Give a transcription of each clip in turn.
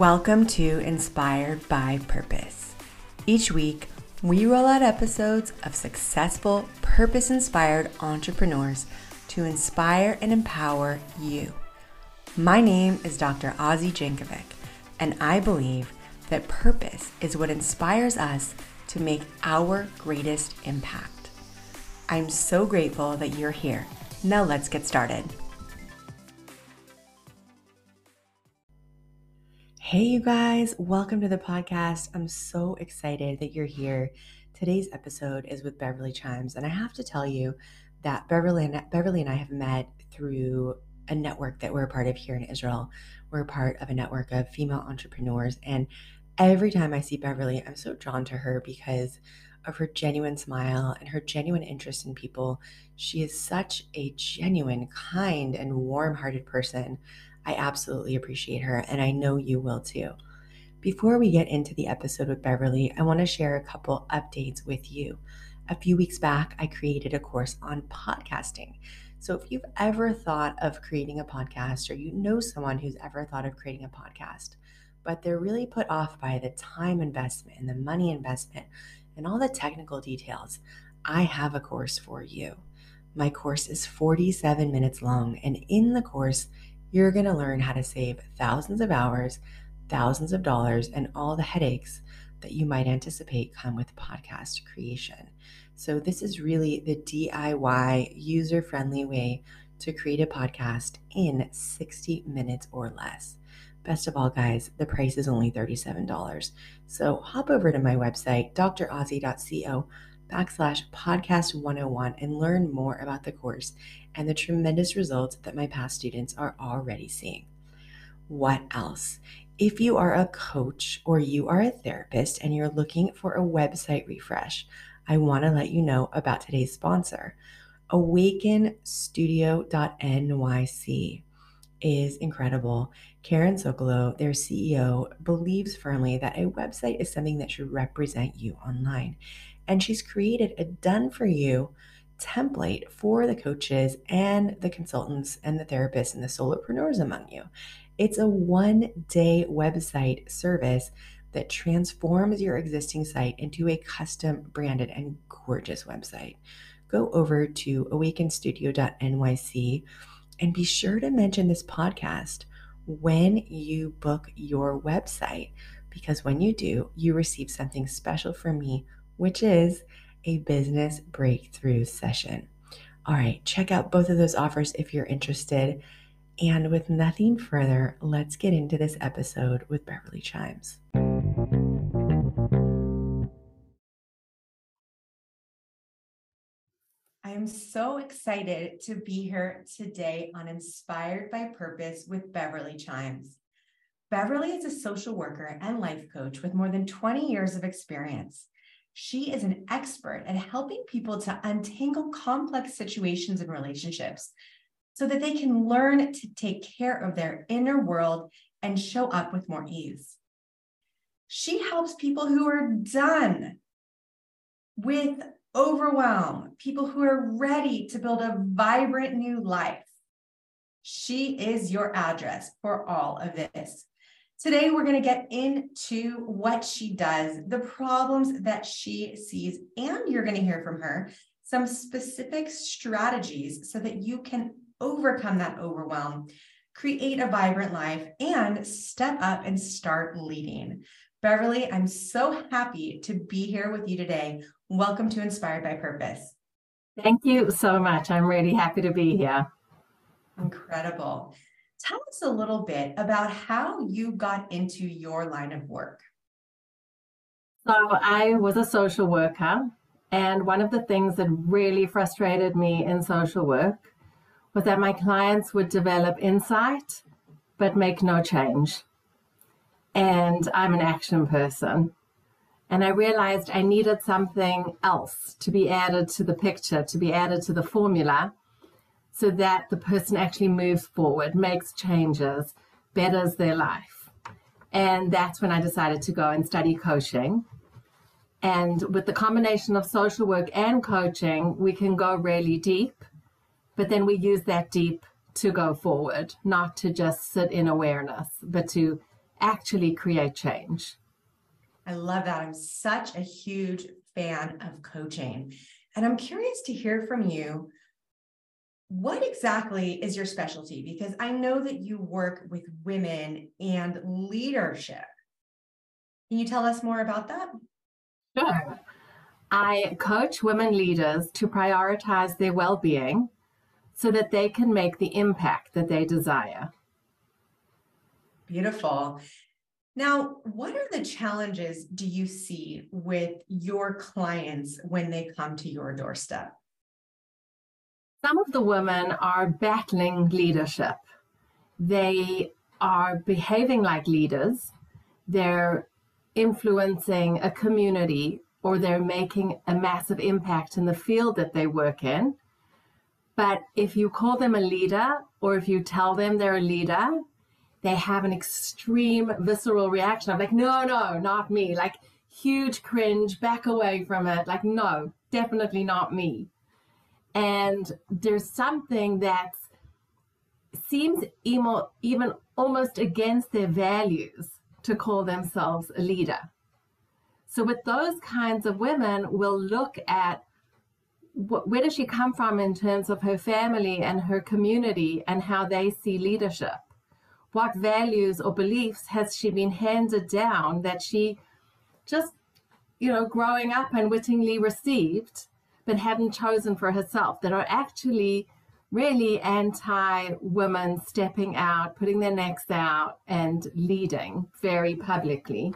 Welcome to Inspired by Purpose. Each week, we roll out episodes of successful, purpose inspired entrepreneurs to inspire and empower you. My name is Dr. Azi Jankovic, and I believe that purpose is what inspires us to make our greatest impact. I'm so grateful that you're here. Now let's get started. Hey, you guys, welcome to the podcast. I'm so excited that you're here. Today's episode is with Beverly Chimes, and I have to tell you that Beverly and, Beverly and I have met through a network that we're a part of here in Israel. We're a part of a network of female entrepreneurs, and every time I see Beverly, I'm so drawn to her because of her genuine smile and her genuine interest in people. She is such a genuine, kind, and warm hearted person. I absolutely appreciate her, and I know you will too. Before we get into the episode with Beverly, I want to share a couple updates with you. A few weeks back, I created a course on podcasting. So if you've ever thought of creating a podcast, or you know someone who's ever thought of creating a podcast, but they're really put off by the time investment and the money investment and all the technical details, I have a course for you. My course is 47 minutes long, and in the course, you're going to learn how to save thousands of hours, thousands of dollars, and all the headaches that you might anticipate come with podcast creation. So, this is really the DIY user friendly way to create a podcast in 60 minutes or less. Best of all, guys, the price is only $37. So, hop over to my website, drazi.co backslash podcast 101 and learn more about the course and the tremendous results that my past students are already seeing. What else? If you are a coach or you are a therapist and you're looking for a website refresh, I want to let you know about today's sponsor, awakenstudio.nyc is incredible. Karen Sokolow, their CEO, believes firmly that a website is something that should represent you online. And she's created a done for you template for the coaches and the consultants and the therapists and the solopreneurs among you. It's a one day website service that transforms your existing site into a custom branded and gorgeous website. Go over to awakenstudio.nyc and be sure to mention this podcast when you book your website, because when you do, you receive something special from me, which is a business breakthrough session. All right, check out both of those offers if you're interested. And with nothing further, let's get into this episode with Beverly Chimes. I am so excited to be here today on Inspired by Purpose with Beverly Chimes. Beverly is a social worker and life coach with more than 20 years of experience. She is an expert at helping people to untangle complex situations and relationships so that they can learn to take care of their inner world and show up with more ease. She helps people who are done with overwhelm, people who are ready to build a vibrant new life. She is your address for all of this. Today, we're going to get into what she does, the problems that she sees, and you're going to hear from her some specific strategies so that you can overcome that overwhelm, create a vibrant life, and step up and start leading. Beverly, I'm so happy to be here with you today. Welcome to Inspired by Purpose. Thank you so much. I'm really happy to be here. Incredible. Tell us a little bit about how you got into your line of work. So, I was a social worker, and one of the things that really frustrated me in social work was that my clients would develop insight but make no change. And I'm an action person. And I realized I needed something else to be added to the picture, to be added to the formula so that the person actually moves forward, makes changes, betters their life. And that's when I decided to go and study coaching. And with the combination of social work and coaching, we can go really deep, but then we use that deep to go forward, not to just sit in awareness, but to actually create change. I love that. I'm such a huge fan of coaching. And I'm curious to hear from you what exactly is your specialty? Because I know that you work with women and leadership. Can you tell us more about that? Sure. I coach women leaders to prioritize their well being so that they can make the impact that they desire. Beautiful. Now, what are the challenges do you see with your clients when they come to your doorstep? Some of the women are battling leadership. They are behaving like leaders. They're influencing a community or they're making a massive impact in the field that they work in. But if you call them a leader or if you tell them they're a leader, they have an extreme visceral reaction of like, no, no, not me. Like huge cringe, back away from it. Like, no, definitely not me and there's something that seems even almost against their values to call themselves a leader. So, with those kinds of women, we'll look at where does she come from in terms of her family and her community and how they see leadership? What values or beliefs has she been handed down that she just, you know, growing up unwittingly received but hadn't chosen for herself that are actually really anti women stepping out, putting their necks out, and leading very publicly.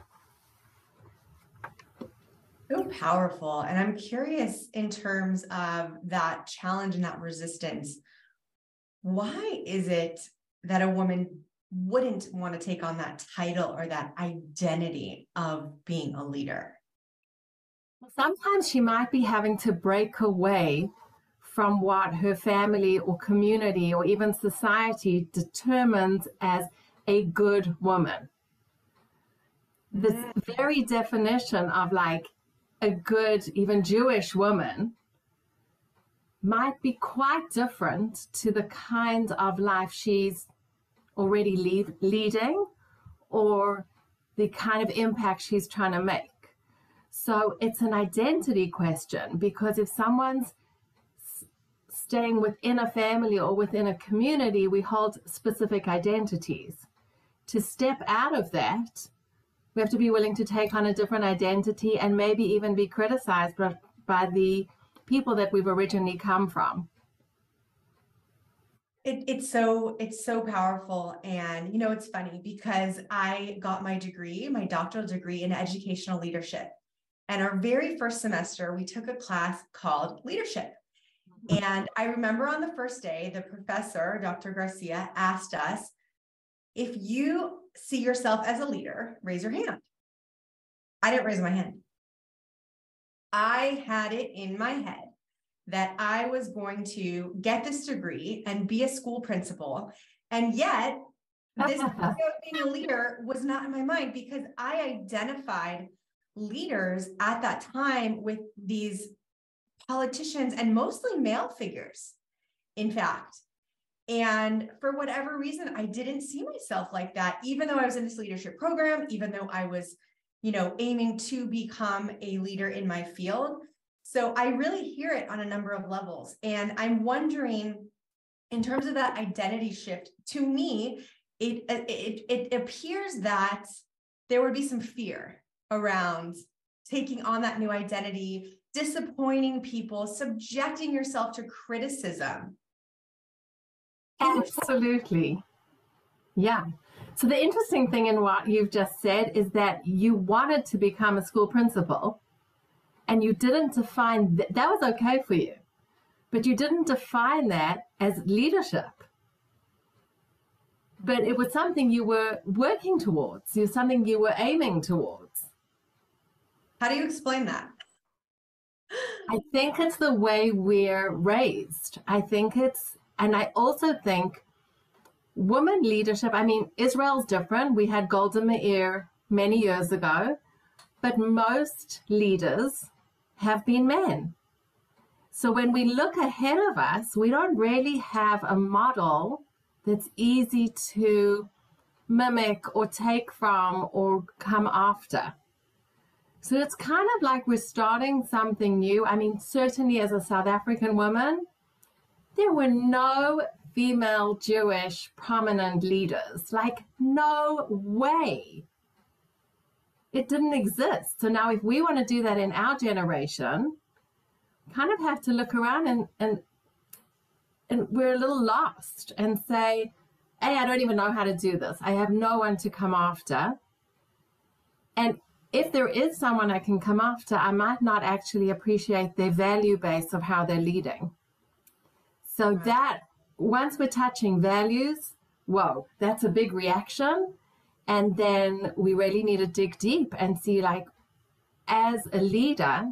So powerful. And I'm curious in terms of that challenge and that resistance. Why is it that a woman wouldn't want to take on that title or that identity of being a leader? Sometimes she might be having to break away from what her family or community or even society determines as a good woman. This mm. very definition of like a good, even Jewish woman might be quite different to the kind of life she's already lead, leading or the kind of impact she's trying to make. So it's an identity question because if someone's staying within a family or within a community, we hold specific identities. To step out of that, we have to be willing to take on a different identity and maybe even be criticized by, by the people that we've originally come from. It, it's so it's so powerful and you know it's funny because i got my degree my doctoral degree in educational leadership and our very first semester, we took a class called leadership. Mm-hmm. And I remember on the first day, the professor, Dr. Garcia, asked us if you see yourself as a leader, raise your hand. I didn't raise my hand. I had it in my head that I was going to get this degree and be a school principal. And yet, this being a leader was not in my mind because I identified leaders at that time with these politicians and mostly male figures, in fact. And for whatever reason, I didn't see myself like that, even though I was in this leadership program, even though I was, you know, aiming to become a leader in my field. So I really hear it on a number of levels. And I'm wondering, in terms of that identity shift, to me, it, it, it appears that there would be some fear around taking on that new identity, disappointing people, subjecting yourself to criticism. Absolutely. Yeah. So the interesting thing in what you've just said is that you wanted to become a school principal and you didn't define that, that was okay for you, but you didn't define that as leadership. But it was something you were working towards, was something you were aiming towards. How do you explain that? I think it's the way we're raised. I think it's, and I also think woman leadership, I mean, Israel's different. We had Golda Meir many years ago, but most leaders have been men. So when we look ahead of us, we don't really have a model that's easy to mimic or take from or come after. So it's kind of like we're starting something new. I mean, certainly as a South African woman, there were no female Jewish prominent leaders. Like, no way. It didn't exist. So now, if we want to do that in our generation, kind of have to look around and, and, and we're a little lost and say, Hey, I don't even know how to do this. I have no one to come after. And if there is someone I can come after, I might not actually appreciate their value base of how they're leading. So mm-hmm. that once we're touching values, whoa, that's a big reaction. And then we really need to dig deep and see, like, as a leader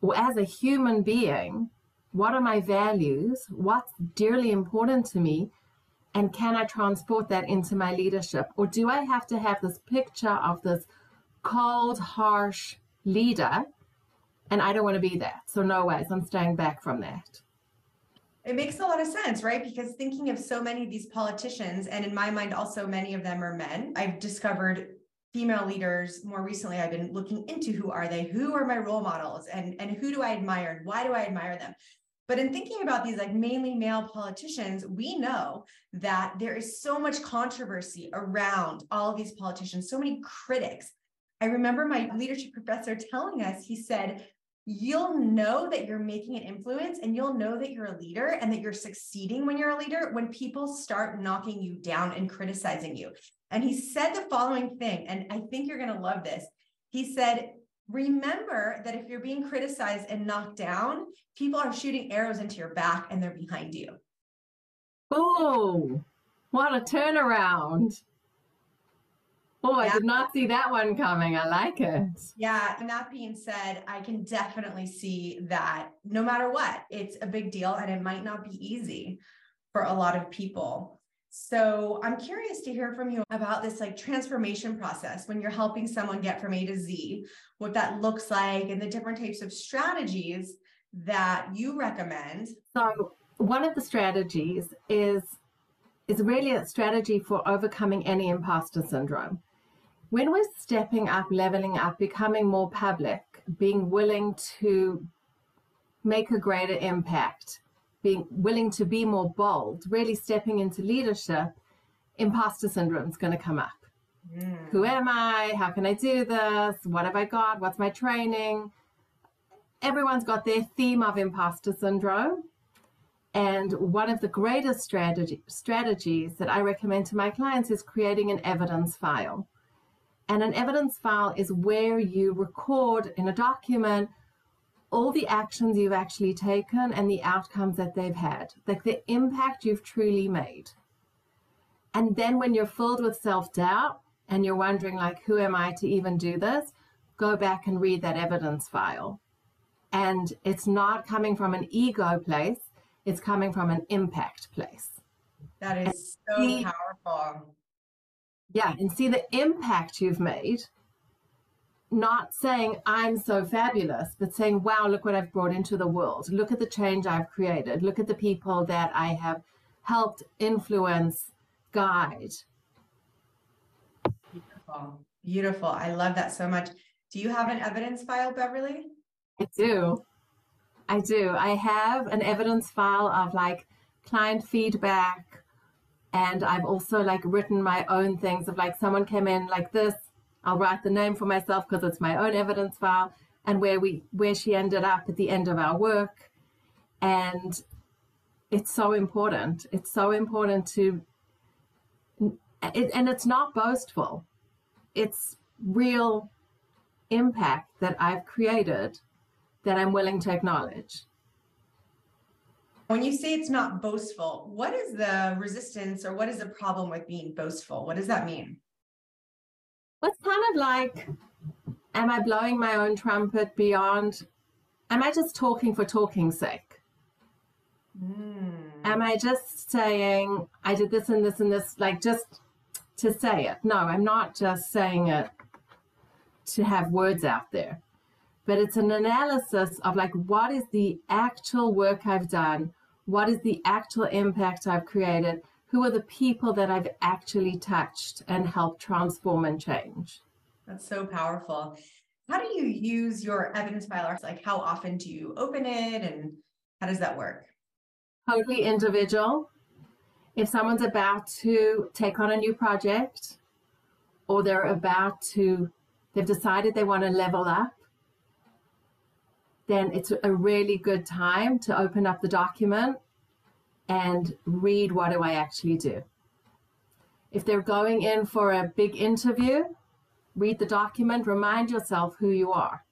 or as a human being, what are my values? What's dearly important to me? And can I transport that into my leadership? Or do I have to have this picture of this cold, harsh leader? And I don't want to be that. So, no ways, I'm staying back from that. It makes a lot of sense, right? Because thinking of so many of these politicians, and in my mind, also many of them are men. I've discovered female leaders more recently. I've been looking into who are they, who are my role models, and, and who do I admire, and why do I admire them? But in thinking about these like mainly male politicians, we know that there is so much controversy around all of these politicians, so many critics. I remember my leadership professor telling us, he said, you'll know that you're making an influence and you'll know that you're a leader and that you're succeeding when you're a leader when people start knocking you down and criticizing you. And he said the following thing, and I think you're going to love this. He said, Remember that if you're being criticized and knocked down, people are shooting arrows into your back and they're behind you. Oh, what a turnaround. Oh, yeah. I did not see that one coming. I like it. Yeah. And that being said, I can definitely see that no matter what, it's a big deal and it might not be easy for a lot of people. So I'm curious to hear from you about this like transformation process when you're helping someone get from A to Z, what that looks like and the different types of strategies that you recommend. So one of the strategies is is really a strategy for overcoming any imposter syndrome when we're stepping up, leveling up, becoming more public, being willing to make a greater impact, being willing to be more bold, really stepping into leadership, imposter syndrome is going to come up. Mm. Who am I? How can I do this? What have I got? What's my training? Everyone's got their theme of imposter syndrome. And one of the greatest strategy, strategies that I recommend to my clients is creating an evidence file. And an evidence file is where you record in a document all the actions you've actually taken and the outcomes that they've had, like the impact you've truly made. And then when you're filled with self doubt and you're wondering, like, who am I to even do this? Go back and read that evidence file. And it's not coming from an ego place, it's coming from an impact place. That is so powerful. Yeah, and see the impact you've made. Not saying I'm so fabulous, but saying, wow, look what I've brought into the world. Look at the change I've created. Look at the people that I have helped influence, guide. Beautiful. Beautiful. I love that so much. Do you have an evidence file, Beverly? I do. I do. I have an evidence file of like client feedback, and I've also like written my own things of like someone came in like this. I'll write the name for myself because it's my own evidence file and where we where she ended up at the end of our work. And it's so important. It's so important to it, and it's not boastful. It's real impact that I've created that I'm willing to acknowledge. When you say it's not boastful, what is the resistance or what is the problem with being boastful? What does that mean? Well, it's kind of like, am I blowing my own trumpet beyond? Am I just talking for talking's sake? Mm. Am I just saying, I did this and this and this, like just to say it? No, I'm not just saying it to have words out there but it's an analysis of like what is the actual work I've done what is the actual impact I've created? who are the people that I've actually touched and helped transform and change. That's so powerful. How do you use your evidence file? Like, how often do you open it and how does that work? Totally individual. If someone's about to take on a new project or they're about to, they've decided they want to level up, then it's a really good time to open up the document and read what do I actually do. If they're going in for a big interview, read the document, remind yourself who you are.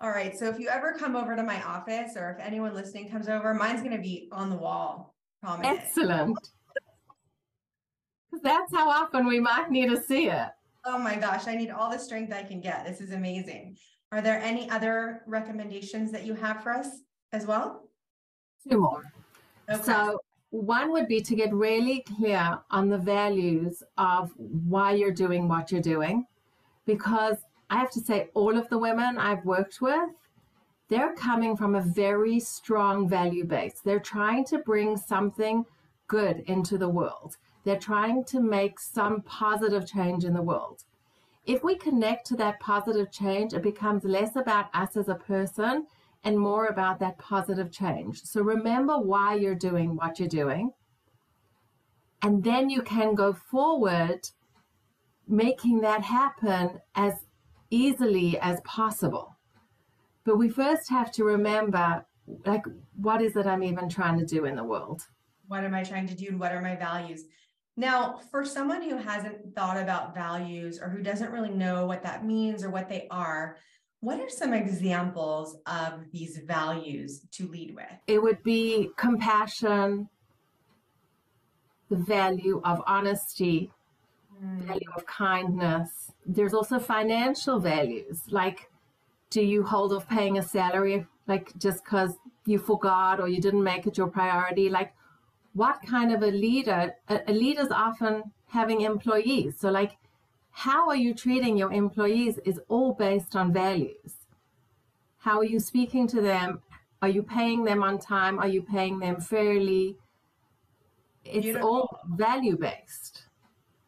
All right. So if you ever come over to my office or if anyone listening comes over, mine's going to be on the wall. Prominent. Excellent. That's how often we might need to see it. Oh my gosh, I need all the strength I can get. This is amazing. Are there any other recommendations that you have for us as well? Two more. Okay. So, one would be to get really clear on the values of why you're doing what you're doing. Because I have to say, all of the women I've worked with, they're coming from a very strong value base. They're trying to bring something good into the world. They're trying to make some positive change in the world. If we connect to that positive change, it becomes less about us as a person and more about that positive change. So remember why you're doing what you're doing. And then you can go forward making that happen as easily as possible. But we first have to remember like, what is it I'm even trying to do in the world? What am I trying to do? And what are my values? Now, for someone who hasn't thought about values or who doesn't really know what that means or what they are, what are some examples of these values to lead with? It would be compassion, the value of honesty, mm. value of kindness. There's also financial values like do you hold off paying a salary like just because you forgot or you didn't make it your priority? Like what kind of a leader a, a is often having employees. So like how are you treating your employees is all based on values. How are you speaking to them? Are you paying them on time? Are you paying them fairly? It's beautiful. all value based.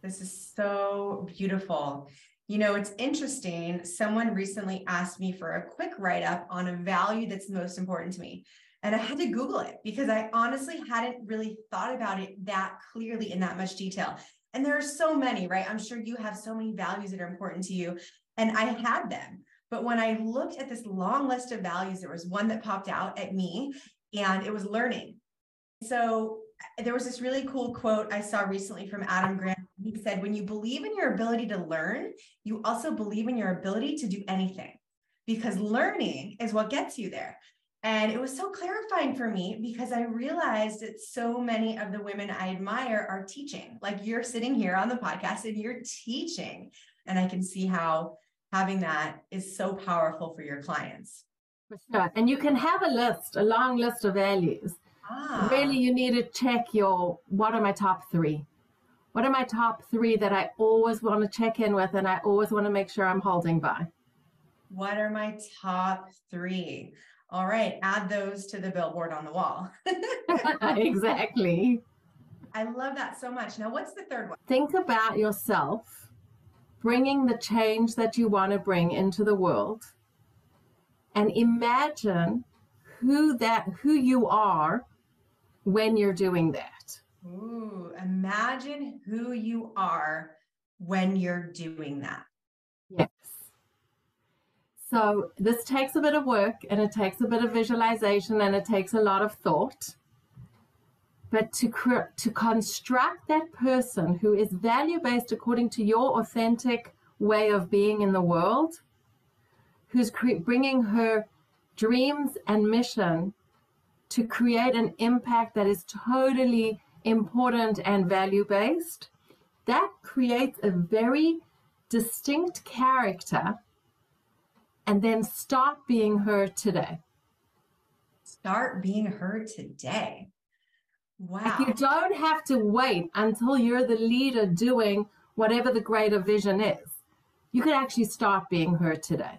This is so beautiful. You know, it's interesting. Someone recently asked me for a quick write up on a value that's most important to me. And I had to Google it because I honestly hadn't really thought about it that clearly in that much detail. And there are so many, right? I'm sure you have so many values that are important to you. And I had them. But when I looked at this long list of values, there was one that popped out at me, and it was learning. So uh, there was this really cool quote I saw recently from Adam Grant. He said, When you believe in your ability to learn, you also believe in your ability to do anything because learning is what gets you there. And it was so clarifying for me because I realized that so many of the women I admire are teaching. Like you're sitting here on the podcast and you're teaching. And I can see how having that is so powerful for your clients. For sure. And you can have a list, a long list of values. Ah. Really, you need to check your what are my top three? What are my top three that I always want to check in with and I always want to make sure I'm holding by? What are my top three? All right, add those to the billboard on the wall. exactly. I love that so much. Now, what's the third one? Think about yourself bringing the change that you want to bring into the world and imagine who that who you are when you're doing that. Ooh, imagine who you are when you're doing that. Yes. So this takes a bit of work and it takes a bit of visualization and it takes a lot of thought. But to, to construct that person who is value based according to your authentic way of being in the world, who's bringing her dreams and mission to create an impact that is totally important and value based, that creates a very distinct character and then stop being her today. Start being her today. Wow. Like you don't have to wait until you're the leader doing whatever the greater vision is. You can actually start being her today.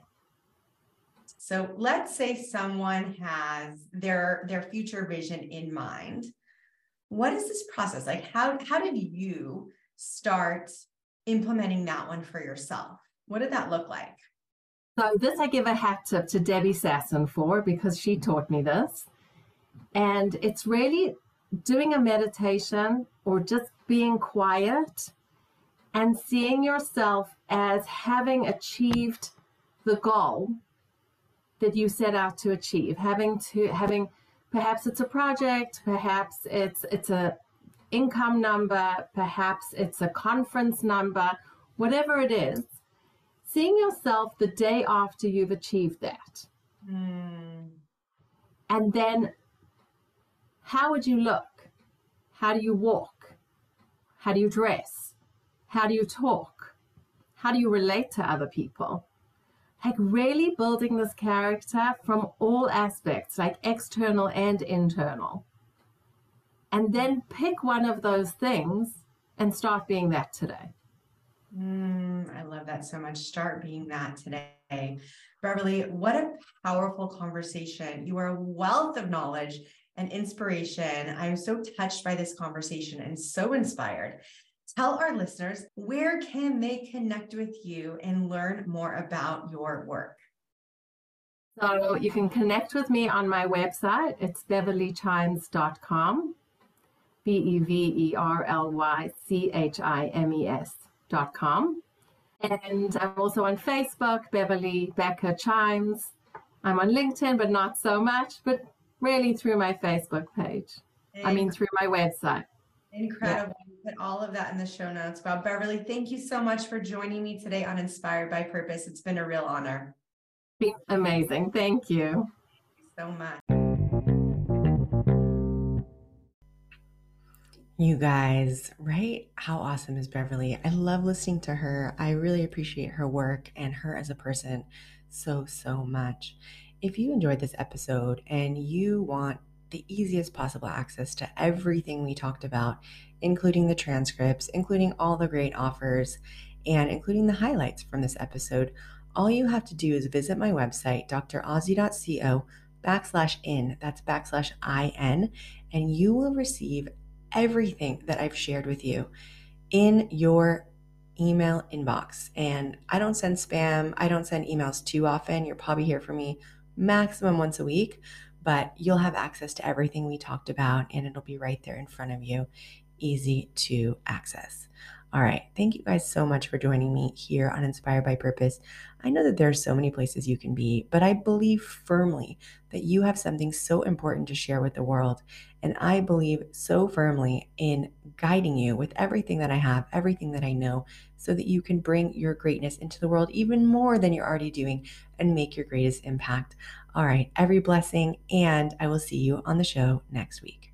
So let's say someone has their their future vision in mind. what is this process like? How how did you start implementing that one for yourself? What did that look like? So this I give a hat tip to Debbie Sasson for because she taught me this. And it's really doing a meditation or just being quiet and seeing yourself as having achieved the goal that you set out to achieve having to having perhaps it's a project perhaps it's it's a income number perhaps it's a conference number whatever it is seeing yourself the day after you've achieved that mm. and then how would you look how do you walk how do you dress how do you talk how do you relate to other people like really building this character from all aspects, like external and internal. And then pick one of those things and start being that today. Mm, I love that so much. Start being that today. Beverly, what a powerful conversation. You are a wealth of knowledge and inspiration. I'm so touched by this conversation and so inspired tell our listeners where can they connect with you and learn more about your work so you can connect with me on my website it's beverlychimes.com b-e-v-e-r-l-y-c-h-i-m-e-s.com and i'm also on facebook beverly becker chimes i'm on linkedin but not so much but really through my facebook page i mean through my website Incredible. Yeah. Put all of that in the show notes. Wow, Beverly, thank you so much for joining me today on Inspired by Purpose. It's been a real honor. Amazing. Thank you. Thank you so much. You guys, right? How awesome is Beverly? I love listening to her. I really appreciate her work and her as a person so, so much. If you enjoyed this episode and you want the easiest possible access to everything we talked about, including the transcripts, including all the great offers, and including the highlights from this episode, all you have to do is visit my website, drazi.co backslash in, that's backslash in, and you will receive everything that I've shared with you in your email inbox. And I don't send spam, I don't send emails too often. You'll probably hear from me maximum once a week, but you'll have access to everything we talked about and it'll be right there in front of you, easy to access. All right. Thank you guys so much for joining me here on Inspired by Purpose. I know that there are so many places you can be, but I believe firmly that you have something so important to share with the world. And I believe so firmly in guiding you with everything that I have, everything that I know, so that you can bring your greatness into the world even more than you're already doing and make your greatest impact. All right. Every blessing. And I will see you on the show next week.